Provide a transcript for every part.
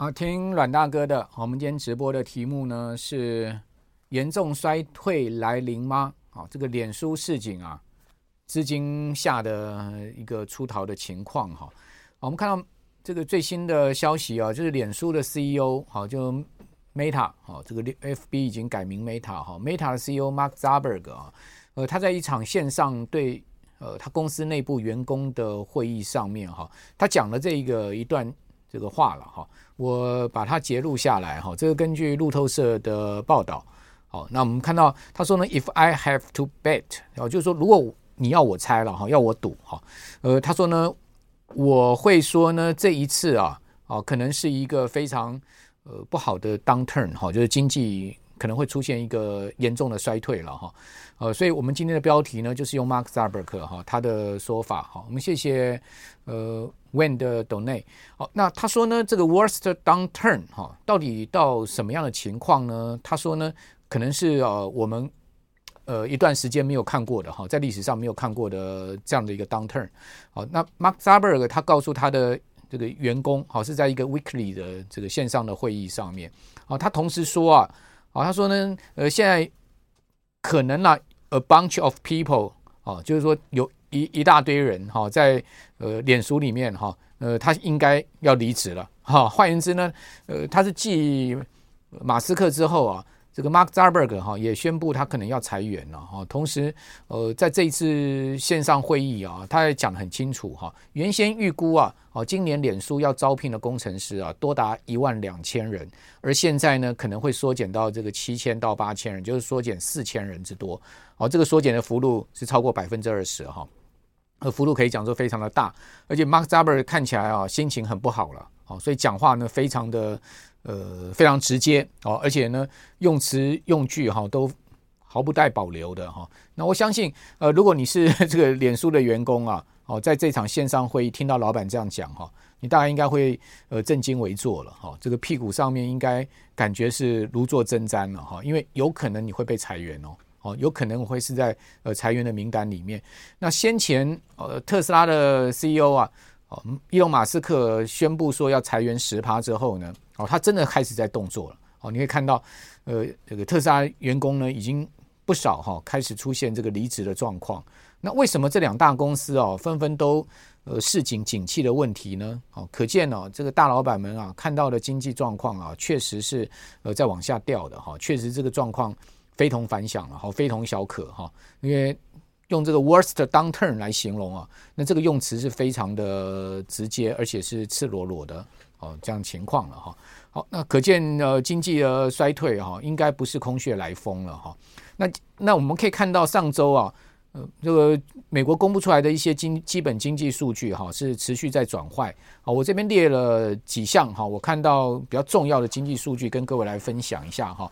啊，听阮大哥的。我们今天直播的题目呢是严重衰退来临吗？啊，这个脸书市井啊，资金下的一个出逃的情况哈。我们看到这个最新的消息啊，就是脸书的 CEO 好，就 Meta 好，这个 FB 已经改名 Meta 哈，Meta 的 CEO Mark Zuckerberg 啊，呃，他在一场线上对呃他公司内部员工的会议上面哈，他讲了这个一段。这个话了哈，我把它截录下来哈。这个根据路透社的报道，好，那我们看到他说呢，If I have to bet，哦，就是说如果你要我猜了哈，要我赌哈，呃，他说呢，我会说呢，这一次啊，哦，可能是一个非常呃不好的 downturn 哈，就是经济可能会出现一个严重的衰退了哈，呃，所以我们今天的标题呢，就是用 Mark Zuckerberg 哈他的说法哈，我们谢谢呃。When 的 donate 好，那他说呢，这个 worst downturn 哈，到底到什么样的情况呢？他说呢，可能是呃我们呃一段时间没有看过的哈，在历史上没有看过的这样的一个 downturn。好，那 Mark Zuckerberg 他告诉他的这个员工，好是在一个 weekly 的这个线上的会议上面，啊，他同时说啊，啊，他说呢，呃，现在可能呢，a bunch of people 啊，就是说有。一一大堆人哈，在呃脸书里面哈，呃他应该要离职了哈。换言之呢，呃他是继马斯克之后啊，这个 Mark Zuckerberg 哈也宣布他可能要裁员了哈。同时呃在这一次线上会议啊，他也讲得很清楚哈。原先预估啊，哦今年脸书要招聘的工程师啊多达一万两千人，而现在呢可能会缩减到这个七千到八千人，就是缩减四千人之多。哦，这个缩减的幅度是超过百分之二十哈。呃，幅度可以讲说非常的大，而且 Mark Zuckerberg 看起来啊，心情很不好了，哦，所以讲话呢非常的呃非常直接哦，而且呢用词用句哈都毫不带保留的哈。那我相信呃，如果你是 这个脸书的员工啊，哦，在这场线上会议听到老板这样讲哈，你大概应该会呃正襟危坐了哈，这个屁股上面应该感觉是如坐针毡了哈，因为有可能你会被裁员哦。哦，有可能会是在呃裁员的名单里面。那先前呃特斯拉的 CEO 啊，哦，伊隆马斯克宣布说要裁员十趴之后呢，哦，他真的开始在动作了。哦，你可以看到，呃，这个特斯拉员工呢已经不少哈，开始出现这个离职的状况。那为什么这两大公司哦纷纷都呃市井景气的问题呢？哦，可见哦这个大老板们啊看到的经济状况啊，确实是呃在往下掉的哈，确实这个状况。非同凡响了，哈，非同小可哈，因为用这个 worst downturn 来形容啊，那这个用词是非常的直接，而且是赤裸裸的哦，这样情况了哈。好，那可见呃经济的衰退哈，应该不是空穴来风了哈。那那我们可以看到上周啊。呃，这个美国公布出来的一些经基本经济数据哈，是持续在转坏。好，我这边列了几项哈，我看到比较重要的经济数据跟各位来分享一下哈。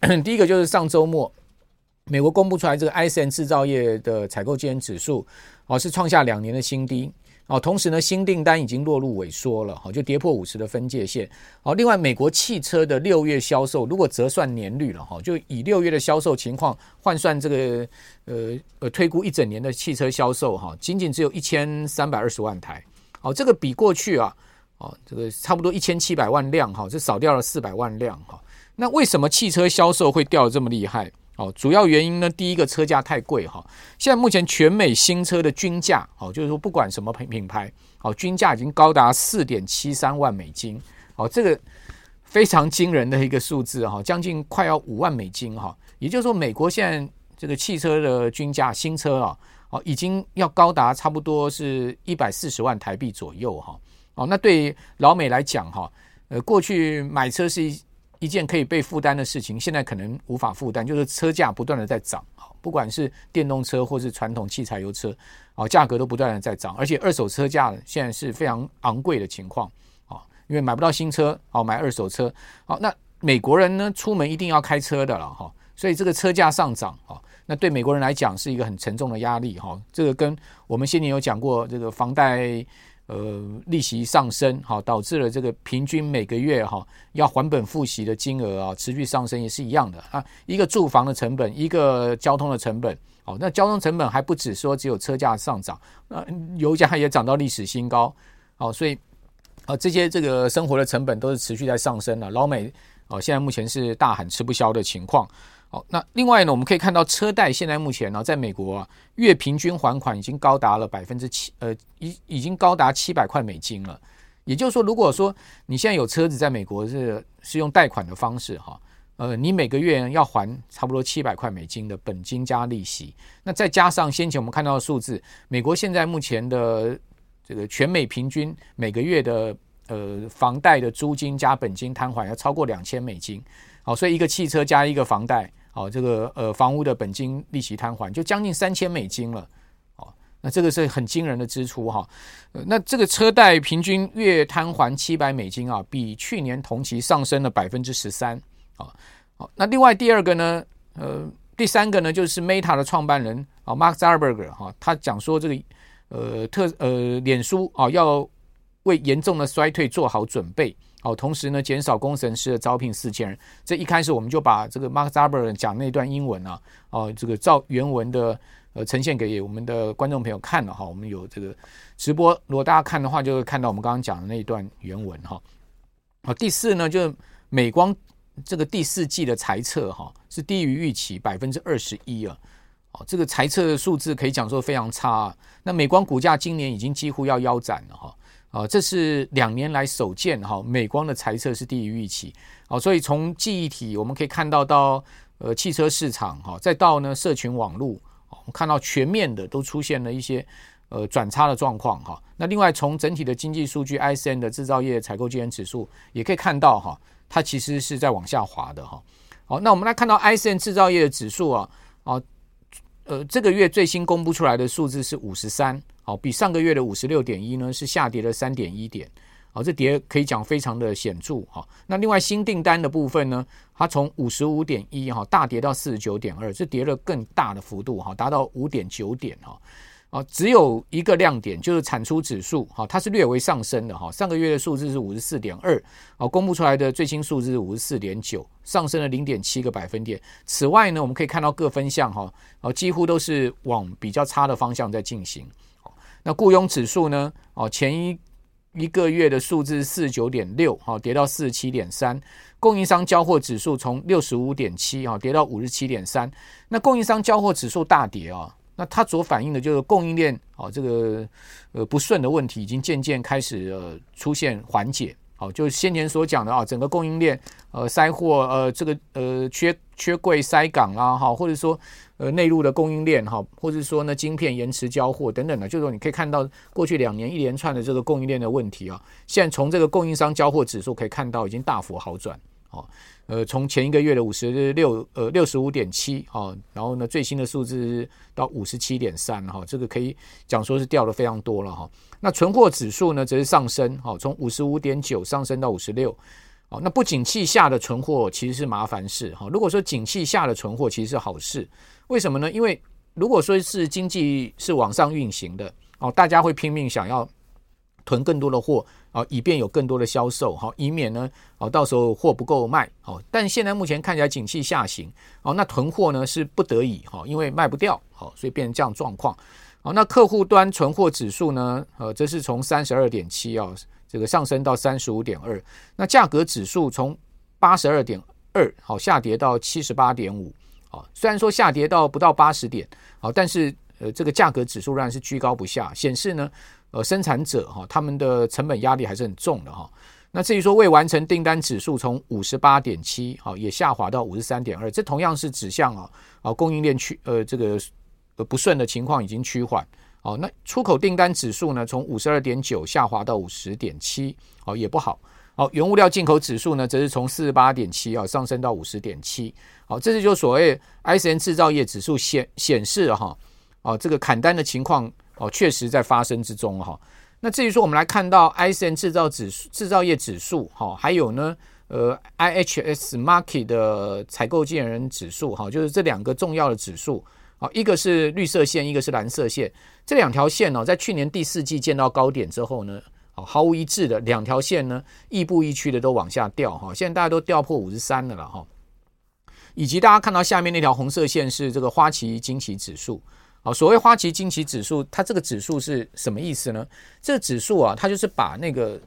呃，第一个就是上周末美国公布出来这个 ISM 制造业的采购经理指数，哦，是创下两年的新低。哦，同时呢，新订单已经落入萎缩了，哈，就跌破五十的分界线。好，另外，美国汽车的六月销售，如果折算年率了，哈，就以六月的销售情况换算这个，呃呃，推估一整年的汽车销售，哈，仅仅只有一千三百二十万台。好，这个比过去啊，哦，这个差不多一千七百万辆，哈，这少掉了四百万辆，哈。那为什么汽车销售会掉得这么厉害？哦，主要原因呢，第一个车价太贵哈。现在目前全美新车的均价，哦，就是说不管什么品品牌，哦，均价已经高达四点七三万美金，哦，这个非常惊人的一个数字哈，将近快要五万美金哈。也就是说，美国现在这个汽车的均价，新车啊，哦，已经要高达差不多是一百四十万台币左右哈。哦，那对老美来讲哈，呃，过去买车是一。件可以被负担的事情，现在可能无法负担，就是车价不断的在涨啊，不管是电动车或是传统汽柴油车，啊，价格都不断的在涨，而且二手车价现在是非常昂贵的情况，啊，因为买不到新车，啊，买二手车，好，那美国人呢，出门一定要开车的了，哈，所以这个车价上涨，啊，那对美国人来讲是一个很沉重的压力，哈，这个跟我们先前有讲过这个房贷。呃，利息上升，哈，导致了这个平均每个月哈要还本付息的金额啊持续上升，也是一样的啊。一个住房的成本，一个交通的成本，哦，那交通成本还不止说只有车价上涨，那油价也涨到历史新高，哦，所以啊，这些这个生活的成本都是持续在上升的。老美啊，现在目前是大喊吃不消的情况。好，那另外呢，我们可以看到车贷现在目前呢，在美国啊，月平均还款已经高达了百分之七，呃，已已经高达七百块美金了。也就是说，如果说你现在有车子在美国是是用贷款的方式哈，呃，你每个月要还差不多七百块美金的本金加利息，那再加上先前我们看到的数字，美国现在目前的这个全美平均每个月的呃房贷的租金加本金摊还要超过两千美金，好，所以一个汽车加一个房贷。好，这个呃房屋的本金利息摊还就将近三千美金了，哦，那这个是很惊人的支出哈。那这个车贷平均月摊还七百美金啊，比去年同期上升了百分之十三啊。好，那另外第二个呢，呃，第三个呢，就是 Meta 的创办人啊，Mark Zuckerberg 哈，他讲说这个呃特呃脸书啊要为严重的衰退做好准备。好，同时呢，减少工程师的招聘四千人。这一开始我们就把这个 Mark Zuckerberg 讲那段英文啊，哦，这个照原文的呃呈现给我们的观众朋友看了哈。我们有这个直播，如果大家看的话，就会看到我们刚刚讲的那一段原文哈。好，第四呢，就是美光这个第四季的财测哈是低于预期百分之二十一啊。哦，这个财测的数字可以讲说非常差啊。那美光股价今年已经几乎要腰斩了哈。啊，这是两年来首见哈，美光的猜测是低于预期。好，所以从记忆体我们可以看到到呃汽车市场哈，再到呢社群网络，我们看到全面的都出现了一些呃转差的状况哈。那另外从整体的经济数据，ISM 的制造业采购经理指数也可以看到哈，它其实是在往下滑的哈。好，那我们来看到 ISM 制造业的指数啊，啊，呃这个月最新公布出来的数字是五十三。好，比上个月的五十六点一呢，是下跌了三点一点。好，这跌可以讲非常的显著。好，那另外新订单的部分呢，它从五十五点一哈大跌到四十九点二，这跌了更大的幅度哈，达到五点九点哈。啊，只有一个亮点就是产出指数哈，它是略微上升的哈。上个月的数字是五十四点二，啊，公布出来的最新数字是五十四点九，上升了零点七个百分点。此外呢，我们可以看到各分项哈，啊，几乎都是往比较差的方向在进行。那雇佣指数呢？哦，前一一个月的数字是四十九点六，哈，跌到四十七点三。供应商交货指数从六十五点七，啊，跌到五十七点三。那供应商交货指数大跌啊，那它所反映的就是供应链啊，这个呃不顺的问题已经渐渐开始呃出现缓解。好，就是先前所讲的啊，整个供应链呃塞货呃这个呃缺缺柜塞港啊，哈，或者说。呃，内陆的供应链哈，或者说呢，晶片延迟交货等等的，就是说你可以看到过去两年一连串的这个供应链的问题啊，现在从这个供应商交货指数可以看到已经大幅好转，哦，呃，从前一个月的五十六呃六十五点七啊，然后呢最新的数字到五十七点三哈，这个可以讲说是掉的非常多了哈。那存货指数呢则是上升，好，从五十五点九上升到五十六。好，那不景气下的存货其实是麻烦事哈。如果说景气下的存货其实是好事，为什么呢？因为如果说是经济是往上运行的哦，大家会拼命想要囤更多的货啊，以便有更多的销售哈，以免呢哦到时候货不够卖哦。但现在目前看起来景气下行哦，那囤货呢是不得已哈，因为卖不掉好，所以变成这样状况。好，那客户端存货指数呢，呃，这是从三十二点七啊。这个上升到三十五点二，那价格指数从八十二点二好下跌到七十八点五，好，虽然说下跌到不到八十点，好，但是呃这个价格指数仍然是居高不下，显示呢呃生产者哈他们的成本压力还是很重的哈。那至于说未完成订单指数从五十八点七好也下滑到五十三点二，这同样是指向啊啊供应链趋呃这个呃不顺的情况已经趋缓。好，那出口订单指数呢，从五十二点九下滑到五十点七，好也不好。好，原物料进口指数呢，则是从四十八点七啊上升到五十点七。好，这是就所谓 ISM 制造业指数显显示哈，哦这个砍单的情况哦确实在发生之中哈。那至于说我们来看到 ISM 制造指数制造业指数哈，还有呢呃 IHS Markit 的采购经理人指数哈，就是这两个重要的指数。好，一个是绿色线，一个是蓝色线，这两条线呢，在去年第四季见到高点之后呢，毫无一致的两条线呢，亦步亦趋的都往下掉哈，现在大家都掉破五十三了了哈，以及大家看到下面那条红色线是这个花旗惊奇指数，好，所谓花旗惊奇指数，它这个指数是什么意思呢？这个指数啊，它就是把那个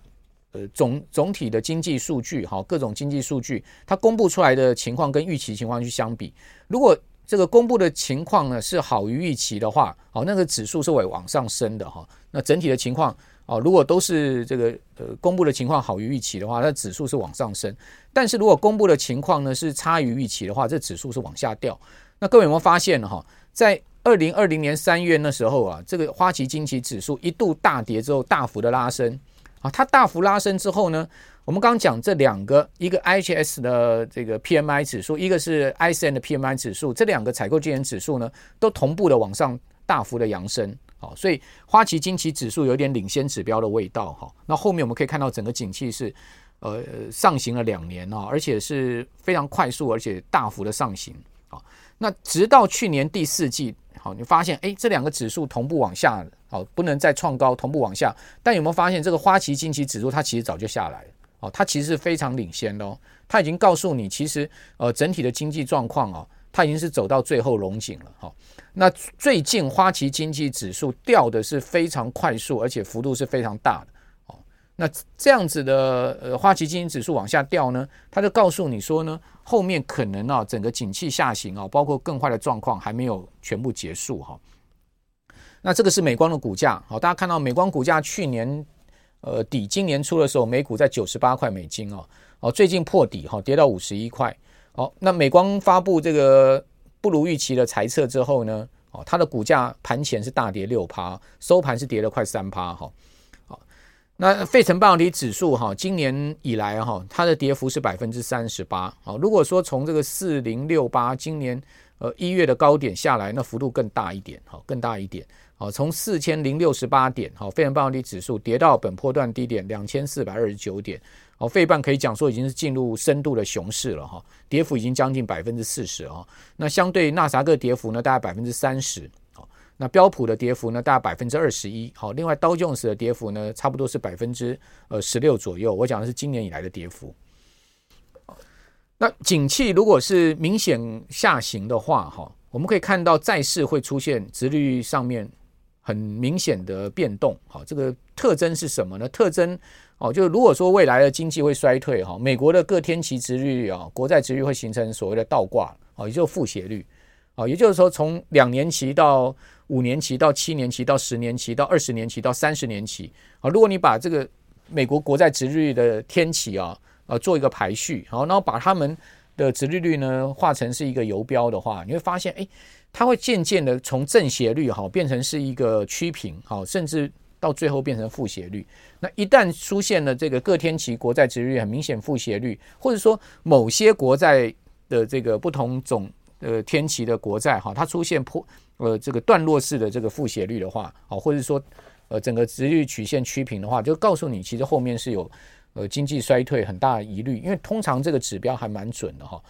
呃总总体的经济数据哈，各种经济数据它公布出来的情况跟预期情况去相比，如果这个公布的情况呢是好于预期的话，好，那个指数是会往上升的哈。那整体的情况啊，如果都是这个呃公布的情况好于预期的话，那指数是往上升。但是如果公布的情况呢是差于预期的话，这指数是往下掉。那各位有没有发现呢？哈，在二零二零年三月那时候啊，这个花旗惊奇指数一度大跌之后，大幅的拉升啊，它大幅拉升之后呢，我们刚刚讲这两个，一个 IHS 的这个 PMI 指数，一个是 i s n 的 PMI 指数，这两个采购经理指数呢，都同步的往上大幅的扬升，好，所以花旗惊奇指数有点领先指标的味道哈。那后面我们可以看到整个景气是呃上行了两年啊，而且是非常快速而且大幅的上行啊。那直到去年第四季，好，你发现，哎，这两个指数同步往下，好，不能再创高，同步往下。但有没有发现，这个花旗经济指数它其实早就下来了，哦，它其实是非常领先的哦，它已经告诉你，其实呃整体的经济状况哦，它已经是走到最后龙井了，哈。那最近花旗经济指数掉的是非常快速，而且幅度是非常大的。那这样子的呃，花旗基金指数往下掉呢，它就告诉你说呢，后面可能啊，整个景气下行啊，包括更坏的状况还没有全部结束哈。那这个是美光的股价，好，大家看到美光股价去年呃底今年初的时候，每股在九十八块美金哦，哦，最近破底哈，跌到五十一块。哦，那美光发布这个不如预期的财测之后呢，哦，它的股价盘前是大跌六趴，收盘是跌了快三趴哈。那费城半导体指数哈，今年以来哈，它的跌幅是百分之三十八。好，如果说从这个四零六八今年呃一月的高点下来，那幅度更大一点，好，更大一点。好，从四千零六十八点，好，费城半导体指数跌到本波段低点两千四百二十九点。好，费半可以讲说已经是进入深度的熊市了哈，跌幅已经将近百分之四十啊。那相对纳斯达克跌幅呢，大概百分之三十。那标普的跌幅呢，大概百分之二十一。好，另外道琼斯的跌幅呢，差不多是百分之呃十六左右。我讲的是今年以来的跌幅。那景气如果是明显下行的话，哈，我们可以看到债市会出现殖率上面很明显的变动。好，这个特征是什么呢？特征哦，就是如果说未来的经济会衰退，哈，美国的各天期殖率啊，国债殖率会形成所谓的倒挂，啊，也就是负斜率。啊，也就是说从两年期到五年期到七年期到十年期到二十年期到三十年期啊，如果你把这个美国国债殖利率的天期啊，呃，做一个排序，好，然后把他们的殖利率呢画成是一个游标的话，你会发现，哎，它会渐渐的从正斜率哈变成是一个趋平，好，甚至到最后变成负斜率。那一旦出现了这个各天期国债殖利率很明显负斜率，或者说某些国债的这个不同种呃天期的国债哈，它出现破。呃，这个段落式的这个负斜率的话，啊，或者说，呃，整个殖率曲线趋平的话，就告诉你其实后面是有呃经济衰退很大的疑虑，因为通常这个指标还蛮准的哈。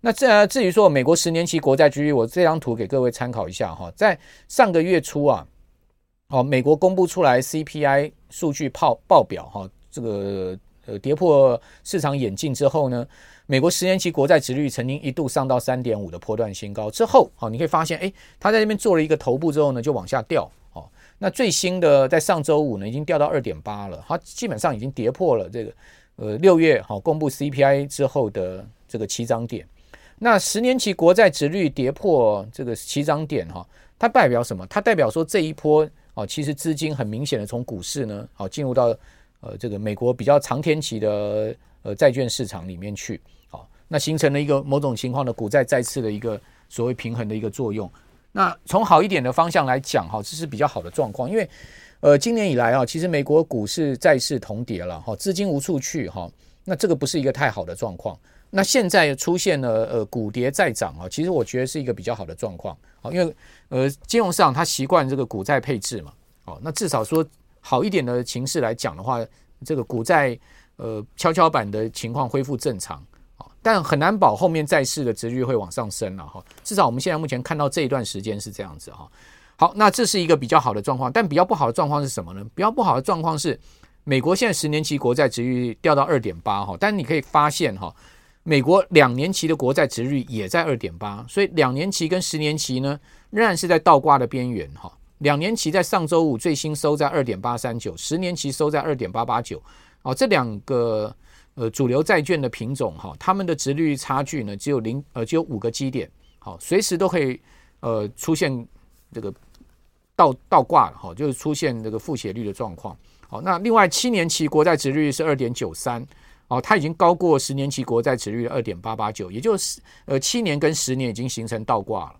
那这至于说美国十年期国债殖率，我这张图给各位参考一下哈，在上个月初啊，哦，美国公布出来 CPI 数据报报表哈，这个呃跌破市场眼镜之后呢。美国十年期国债殖率曾经一度上到三点五的波段新高，之后，好，你可以发现，哎，它在那边做了一个头部之后呢，就往下掉，哦，那最新的在上周五呢，已经掉到二点八了，它基本上已经跌破了这个，呃，六月好公布 CPI 之后的这个起涨点。那十年期国债殖率跌破这个起涨点，哈，它代表什么？它代表说这一波，哦，其实资金很明显的从股市呢，好进入到呃这个美国比较长天期的呃债券市场里面去。那形成了一个某种情况的股债再次的一个所谓平衡的一个作用。那从好一点的方向来讲，哈，这是比较好的状况，因为呃，今年以来啊，其实美国股市债市同跌了，哈，资金无处去，哈，那这个不是一个太好的状况。那现在出现了呃股跌再涨啊，其实我觉得是一个比较好的状况，好，因为呃金融市场它习惯这个股债配置嘛，哦，那至少说好一点的情势来讲的话，这个股债呃跷跷板的情况恢复正常。但很难保后面债市的殖利率会往上升了哈，至少我们现在目前看到这一段时间是这样子哈。好，那这是一个比较好的状况，但比较不好的状况是什么呢？比较不好的状况是美国现在十年期国债殖利率掉到二点八哈，但你可以发现哈，美国两年期的国债殖利率也在二点八，所以两年期跟十年期呢仍然是在倒挂的边缘哈。两年期在上周五最新收在二点八三九，十年期收在二点八八九。哦，这两个呃主流债券的品种哈，它们的殖率差距呢只有零呃只有五个基点，好，随时都可以呃出现这个倒倒挂了哈，就是出现这个负斜率的状况。好，那另外七年期国债殖率是二点九三，哦，它已经高过十年期国债殖率二点八八九，也就是呃七年跟十年已经形成倒挂了。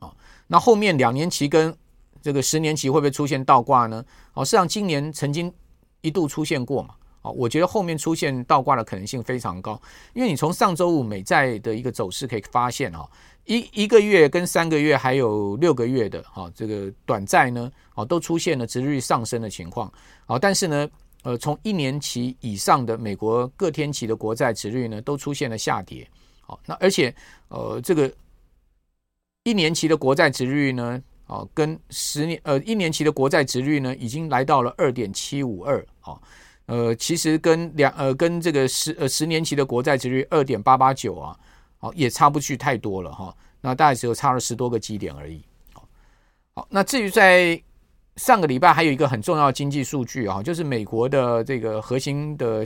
哦，那后面两年期跟这个十年期会不会出现倒挂呢？哦，实上今年曾经一度出现过嘛。哦，我觉得后面出现倒挂的可能性非常高，因为你从上周五美债的一个走势可以发现哈，一一个月跟三个月还有六个月的哈这个短债呢，哦都出现了殖率上升的情况。好，但是呢，呃，从一年期以上的美国各天期的国债殖率呢，都出现了下跌。好，那而且呃这个一年期的国债殖率呢。哦，跟十年呃一年期的国债殖率呢，已经来到了二点七五二。哦，呃，其实跟两呃跟这个十呃十年期的国债殖率二点八八九啊，哦也差不去太多了哈、那大概只有差了十多个基点而已。好，那至于在上个礼拜还有一个很重要的经济数据啊，就是美国的这个核心的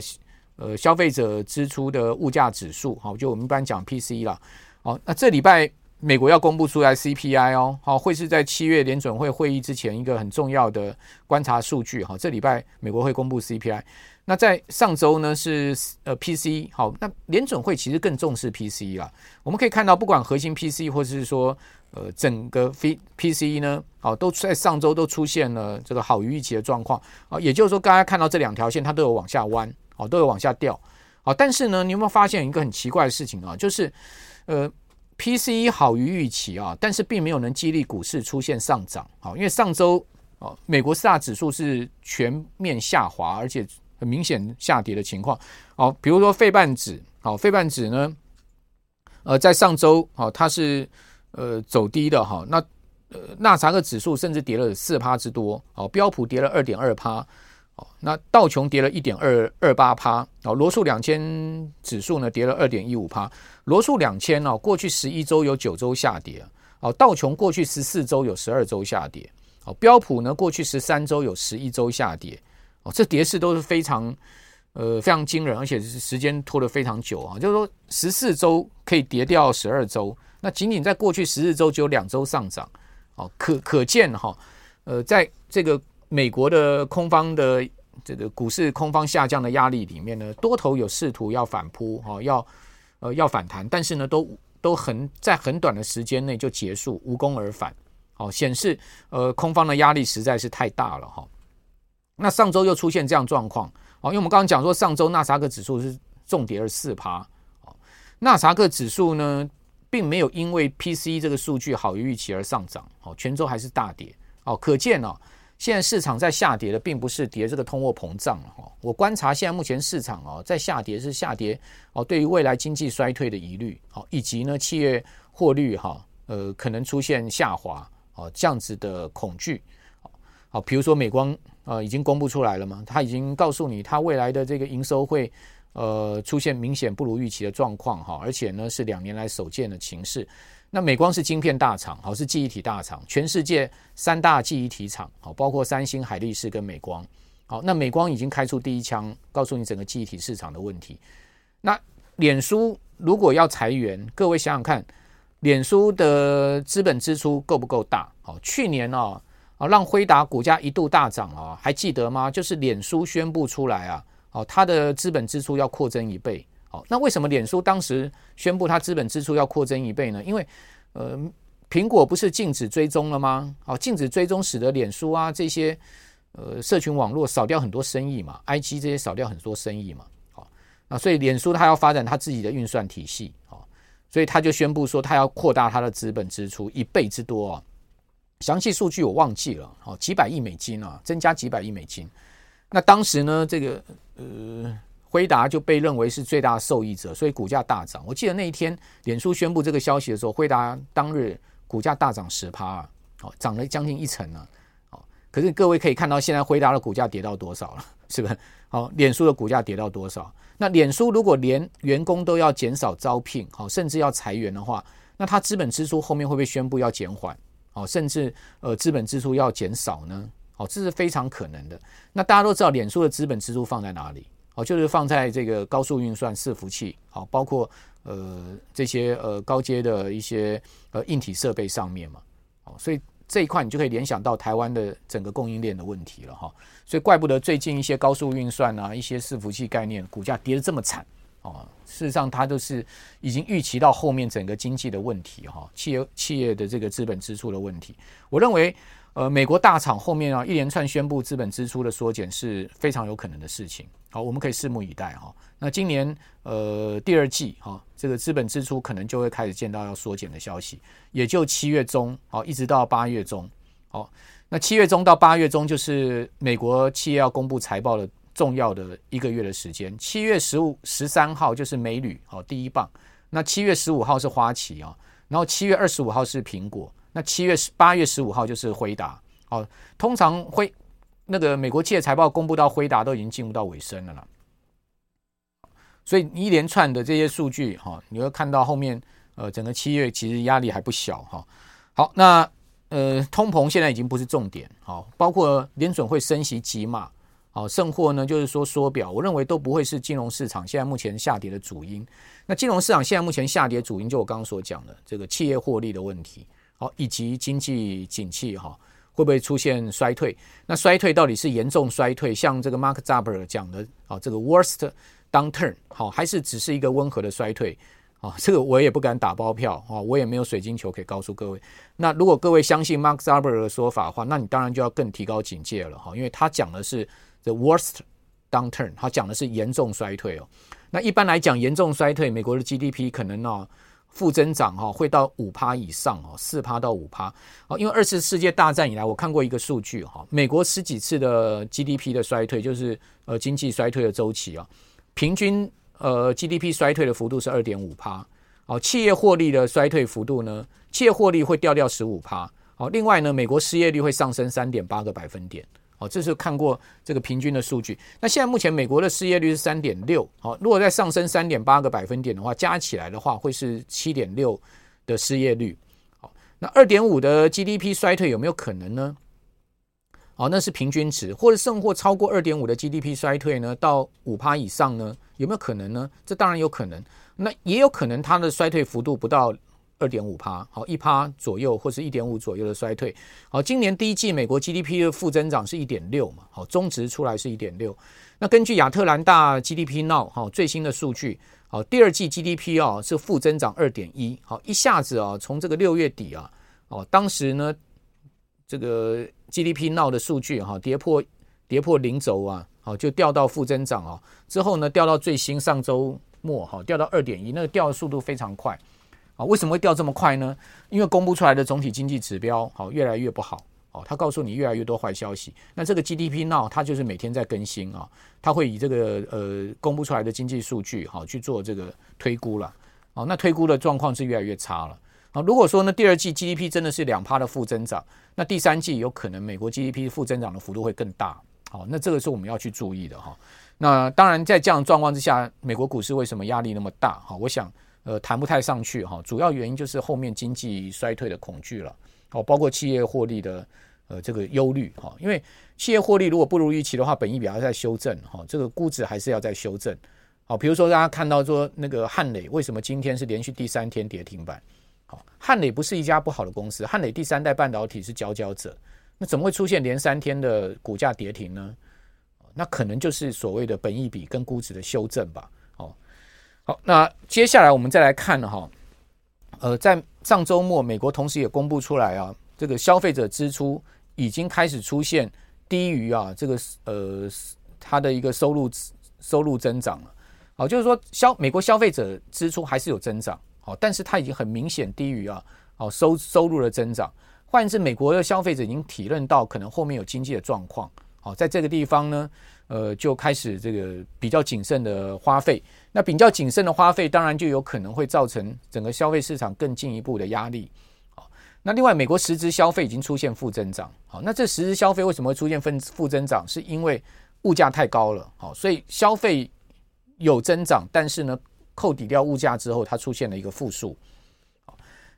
呃消费者支出的物价指数，好，就我们一般讲 PCE 了。好，那这礼拜。美国要公布出来 CPI 哦，好，会是在七月联准会会议之前一个很重要的观察数据哈。这礼拜美国会公布 CPI，那在上周呢是呃 PCE 好，那联准会其实更重视 PCE 啦。我们可以看到，不管核心 PCE 或是说呃整个 PCE 呢，好都在上周都出现了这个好于预期的状况啊。也就是说，大家看到这两条线它都有往下弯，好都有往下掉，好，但是呢，你有没有发现一个很奇怪的事情啊？就是呃。PCE 好于预期啊，但是并没有能激励股市出现上涨。好，因为上周哦，美国四大指数是全面下滑，而且很明显下跌的情况。好，比如说费半指，好，费半指呢，呃，在上周好，它是呃走低的哈。那呃，纳斯克指数甚至跌了四趴之多，好，标普跌了二点二趴。那道琼跌了一点二二八趴，哦，罗素两千指数呢跌了二点一五趴，罗素两千哦，过去十一周有九周下跌，哦，道琼过去十四周有十二周下跌，哦，标普呢过去十三周有十一周下跌，哦，这跌势都是非常呃非常惊人，而且是时间拖得非常久啊，就是说十四周可以跌掉十二周，那仅仅在过去十四周只有两周上涨，哦，可可见哈，呃，在这个。美国的空方的这个股市空方下降的压力里面呢，多头有试图要反扑哈，要呃要反弹，但是呢都都很在很短的时间内就结束，无功而返，好显示呃空方的压力实在是太大了哈。那上周又出现这样状况，哦，因为我们刚刚讲说上周纳斯达克指数是重跌了四趴，哦，纳斯达克指数呢并没有因为 PCE 这个数据好于预期而上涨，哦，全周还是大跌，哦，可见哦。现在市场在下跌的，并不是跌这个通货膨胀了哈。我观察现在目前市场哦，在下跌是下跌哦，对于未来经济衰退的疑虑，好，以及呢企业获利哈，呃，可能出现下滑哦，这样子的恐惧。好，比如说美光呃已经公布出来了嘛，他已经告诉你，他未来的这个营收会呃出现明显不如预期的状况哈，而且呢是两年来首见的情势。那美光是晶片大厂，好，是记忆体大厂，全世界三大记忆体厂，好，包括三星、海力士跟美光，好，那美光已经开出第一枪，告诉你整个记忆体市场的问题。那脸书如果要裁员，各位想想看，脸书的资本支出够不够大？好，去年啊，啊，让辉达股价一度大涨啊，还记得吗？就是脸书宣布出来啊，哦，它的资本支出要扩增一倍。好，那为什么脸书当时宣布它资本支出要扩增一倍呢？因为，呃，苹果不是禁止追踪了吗？好，禁止追踪使得脸书啊这些呃社群网络少掉很多生意嘛，IG 这些少掉很多生意嘛。好，那所以脸书它要发展它自己的运算体系，好，所以他就宣布说他要扩大它的资本支出一倍之多啊。详细数据我忘记了，好，几百亿美金啊，增加几百亿美金。那当时呢，这个呃。辉达就被认为是最大的受益者，所以股价大涨。我记得那一天，脸书宣布这个消息的时候，辉达当日股价大涨十趴，哦，涨了将近一成呢。哦，可是各位可以看到，现在辉达的股价跌到多少了？是不是？好，脸书的股价跌到多少？那脸书如果连员工都要减少招聘，好，甚至要裁员的话，那它资本支出后面会不会宣布要减缓？哦，甚至呃，资本支出要减少呢？好，这是非常可能的。那大家都知道，脸书的资本支出放在哪里？哦，就是放在这个高速运算伺服器，好，包括呃这些呃高阶的一些呃硬体设备上面嘛。哦，所以这一块你就可以联想到台湾的整个供应链的问题了哈。所以怪不得最近一些高速运算啊，一些伺服器概念股价跌得这么惨。哦，事实上，它都是已经预期到后面整个经济的问题哈，企业企业的这个资本支出的问题。我认为，呃，美国大厂后面啊一连串宣布资本支出的缩减是非常有可能的事情。好，我们可以拭目以待哈。那今年呃第二季哈，这个资本支出可能就会开始见到要缩减的消息，也就七月中好，一直到八月中。好，那七月中到八月中就是美国企业要公布财报的。重要的一个月的时间，七月十五、十三号就是美铝，好，第一棒。那七月十五号是花旗啊，然后七月二十五号是苹果，那七月十八月十五号就是辉达。好，通常辉那个美国企业财报公布到辉达都已经进入到尾声了啦。所以一连串的这些数据哈，你会看到后面呃整个七月其实压力还不小哈。好，那呃通膨现在已经不是重点，好，包括联准会升息急嘛。好，甚或呢，就是说缩表，我认为都不会是金融市场现在目前下跌的主因。那金融市场现在目前下跌主因，就我刚刚所讲的这个企业获利的问题，好，以及经济景气哈会不会出现衰退？那衰退到底是严重衰退，像这个 Mark Zuckerberg 讲的啊，这个 worst downturn 好，还是只是一个温和的衰退？啊，这个我也不敢打包票啊，我也没有水晶球可以告诉各位。那如果各位相信 Mark Zuckerberg 的说法的话，那你当然就要更提高警戒了哈，因为他讲的是。The worst downturn，他讲的是严重衰退哦。那一般来讲，严重衰退，美国的 GDP 可能呢负增长哈，会到五趴以上哦，四趴到五趴哦。因为二次世界大战以来，我看过一个数据哈，美国十几次的 GDP 的衰退，就是呃经济衰退的周期啊，平均呃 GDP 衰退的幅度是二点五趴。哦，企业获利的衰退幅度呢，企业获利会掉掉十五趴。哦，另外呢，美国失业率会上升三点八个百分点。哦，这是看过这个平均的数据。那现在目前美国的失业率是三点六，好，如果再上升三点八个百分点的话，加起来的话会是七点六的失业率。好，那二点五的 GDP 衰退有没有可能呢？好，那是平均值，或者甚或超过二点五的 GDP 衰退呢，到五趴以上呢，有没有可能呢？这当然有可能。那也有可能它的衰退幅度不到。二点五趴，好，一趴左右，或是一点五左右的衰退。好，今年第一季美国 GDP 的负增长是一点六嘛，好，中值出来是一点六。那根据亚特兰大 GDP Now 好最新的数据，好，第二季 GDP 啊是负增长二点一，好，一下子啊从这个六月底啊，哦，当时呢这个 GDP Now 的数据哈跌破跌破零轴啊，好就掉到负增长啊，之后呢掉到最新上周末哈掉到二点一，那个掉的速度非常快。啊，为什么会掉这么快呢？因为公布出来的总体经济指标好越来越不好哦，它告诉你越来越多坏消息。那这个 GDP Now 它就是每天在更新啊，它会以这个呃公布出来的经济数据好去做这个推估了。哦，那推估的状况是越来越差了。啊，如果说呢第二季 GDP 真的是两趴的负增长，那第三季有可能美国 GDP 负增长的幅度会更大。好，那这个是我们要去注意的哈。那当然在这样的状况之下，美国股市为什么压力那么大？哈，我想。呃，谈不太上去哈，主要原因就是后面经济衰退的恐惧了，哦，包括企业获利的呃这个忧虑哈，因为企业获利如果不如预期的话，本益比要再修正哈，这个估值还是要再修正，好，比如说大家看到说那个汉磊为什么今天是连续第三天跌停板？好，汉磊不是一家不好的公司，汉磊第三代半导体是佼佼者，那怎么会出现连三天的股价跌停呢？那可能就是所谓的本益比跟估值的修正吧。好，那接下来我们再来看哈，呃，在上周末，美国同时也公布出来啊，这个消费者支出已经开始出现低于啊这个呃它的一个收入收入增长了。好，就是说消美国消费者支出还是有增长，好，但是它已经很明显低于啊好收收入的增长。换言之，美国的消费者已经体认到可能后面有经济的状况，好，在这个地方呢。呃，就开始这个比较谨慎的花费，那比较谨慎的花费，当然就有可能会造成整个消费市场更进一步的压力。好，那另外，美国实质消费已经出现负增长。好，那这实质消费为什么会出现负负增长？是因为物价太高了。好，所以消费有增长，但是呢，扣抵掉物价之后，它出现了一个负数。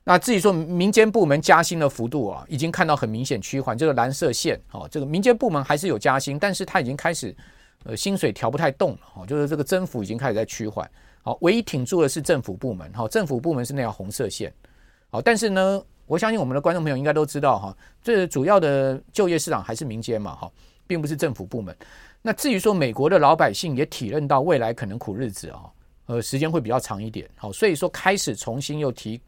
那至于说民间部门加薪的幅度啊，已经看到很明显趋缓，这个蓝色线哦，这个民间部门还是有加薪，但是它已经开始呃薪水调不太动了哦，就是这个增幅已经开始在趋缓。好，唯一挺住的是政府部门，好，政府部门是那条红色线。好，但是呢，我相信我们的观众朋友应该都知道哈，这主要的就业市场还是民间嘛，哈，并不是政府部门。那至于说美国的老百姓也体认到未来可能苦日子啊，呃，时间会比较长一点，好，所以说开始重新又提。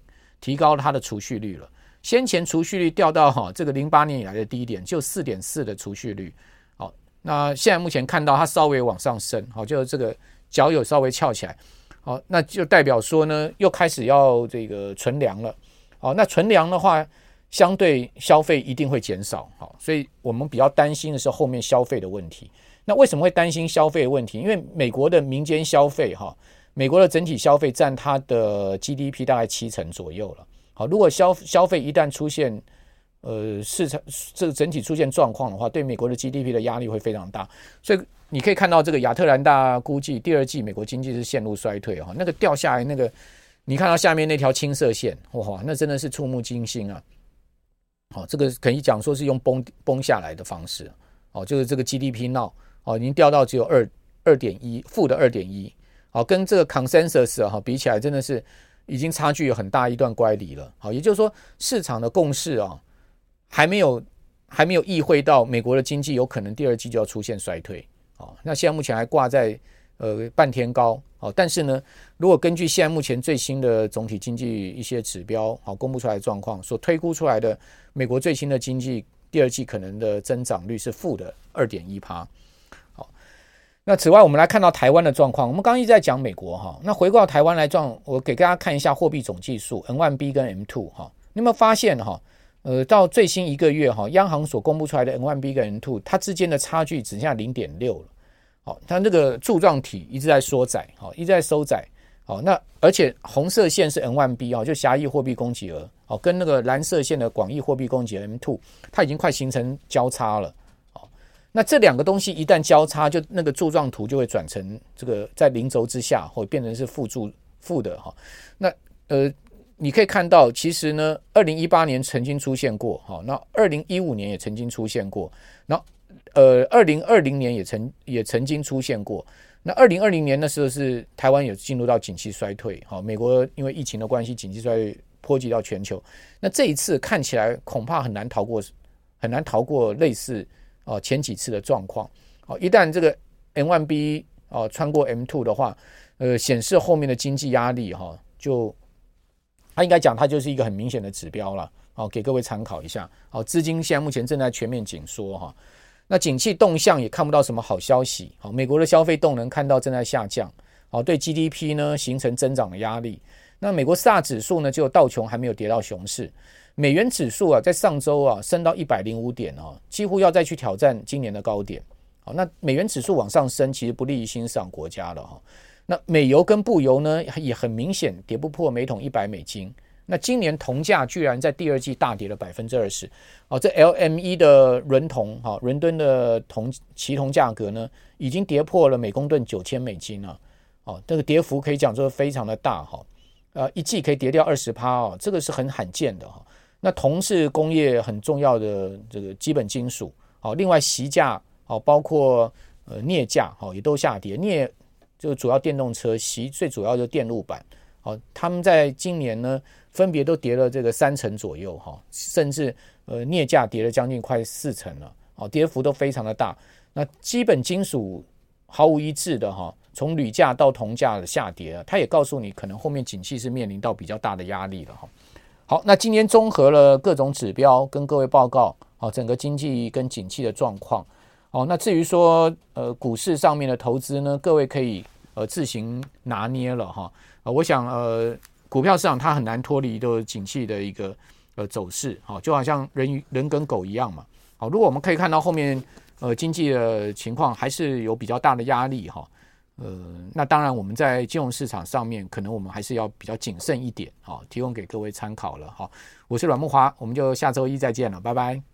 提高它的储蓄率了，先前储蓄率掉到哈这个零八年以来的低点，就四点四的储蓄率。好，那现在目前看到它稍微往上升，好，就这个脚有稍微翘起来，好，那就代表说呢，又开始要这个存粮了。好，那存粮的话，相对消费一定会减少。好，所以我们比较担心的是后面消费的问题。那为什么会担心消费的问题？因为美国的民间消费哈。美国的整体消费占它的 GDP 大概七成左右了。好，如果消消费一旦出现呃市场这个整体出现状况的话，对美国的 GDP 的压力会非常大。所以你可以看到这个亚特兰大估计第二季美国经济是陷入衰退哈，那个掉下来那个你看到下面那条青色线哇，那真的是触目惊心啊！好，这个可以讲说是用崩崩下来的方式哦，就是这个 GDP 闹哦，已经掉到只有二二点一负的二点一。好，跟这个 consensus 哈比起来，真的是已经差距有很大一段乖离了。好，也就是说，市场的共识啊，还没有还没有意会到美国的经济有可能第二季就要出现衰退。好，那现在目前还挂在呃半天高。好，但是呢，如果根据现在目前最新的总体经济一些指标好公布出来的状况，所推估出来的美国最新的经济第二季可能的增长率是负的二点一趴。那此外，我们来看到台湾的状况。我们刚刚一直在讲美国哈，那回过到台湾来状，我给大家看一下货币总计数 N1B 跟 M2 哈。你有没有发现哈？呃，到最新一个月哈，央行所公布出来的 N1B 跟 M2，它之间的差距只剩下零点六了。好，它那个柱状体一直在缩窄，好，一直在收窄。好，那而且红色线是 M1B 啊，就狭义货币供给额，好，跟那个蓝色线的广义货币供给额 M2，它已经快形成交叉了。那这两个东西一旦交叉，就那个柱状图就会转成这个在零轴之下，或变成是负柱负的哈。那呃，你可以看到，其实呢，二零一八年曾经出现过哈，那二零一五年也曾经出现过，那呃，二零二零年也曾也曾经出现过。那二零二零年的时候是台湾有进入到景气衰退，哈，美国因为疫情的关系，景气衰退波及到全球。那这一次看起来恐怕很难逃过，很难逃过类似。哦，前几次的状况，哦，一旦这个 M1B 哦穿过 M2 的话，呃，显示后面的经济压力哈，就他应该讲，它就是一个很明显的指标了，哦，给各位参考一下。哦，资金现在目前正在全面紧缩哈，那景气动向也看不到什么好消息。好，美国的消费动能看到正在下降，哦，对 GDP 呢形成增长的压力。那美国四大指数呢，就道琼还没有跌到熊市。美元指数啊，在上周啊升到一百零五点哦，几乎要再去挑战今年的高点。好，那美元指数往上升，其实不利于新兴国家了哈。那美油跟布油呢，也很明显跌不破每桶一百美金。那今年铜价居然在第二季大跌了百分之二十。哦，这 LME 的伦铜哈，伦敦的铜期铜价格呢，已经跌破了每公吨九千美金了。哦，这个跌幅可以讲说非常的大哈。呃，一季可以跌掉二十趴哦，这个是很罕见的哈。那铜是工业很重要的这个基本金属，好，另外锡价，好，包括呃镍价，好，也都下跌。镍就主要电动车，锡最主要就电路板，好，他们在今年呢分别都跌了这个三成左右，哈，甚至呃镍价跌了将近快四成了，好，跌幅都非常的大。那基本金属毫无一致的哈，从铝价到铜价的下跌，它也告诉你可能后面景气是面临到比较大的压力了哈。好，那今天综合了各种指标，跟各位报告，好，整个经济跟景气的状况。好，那至于说，呃，股市上面的投资呢，各位可以呃自行拿捏了哈。我想呃，股票市场它很难脱离的景气的一个呃走势，好，就好像人与人跟狗一样嘛。好，如果我们可以看到后面呃经济的情况还是有比较大的压力哈。呃，那当然，我们在金融市场上面，可能我们还是要比较谨慎一点，好，提供给各位参考了，好，我是阮慕华，我们就下周一再见了，拜拜。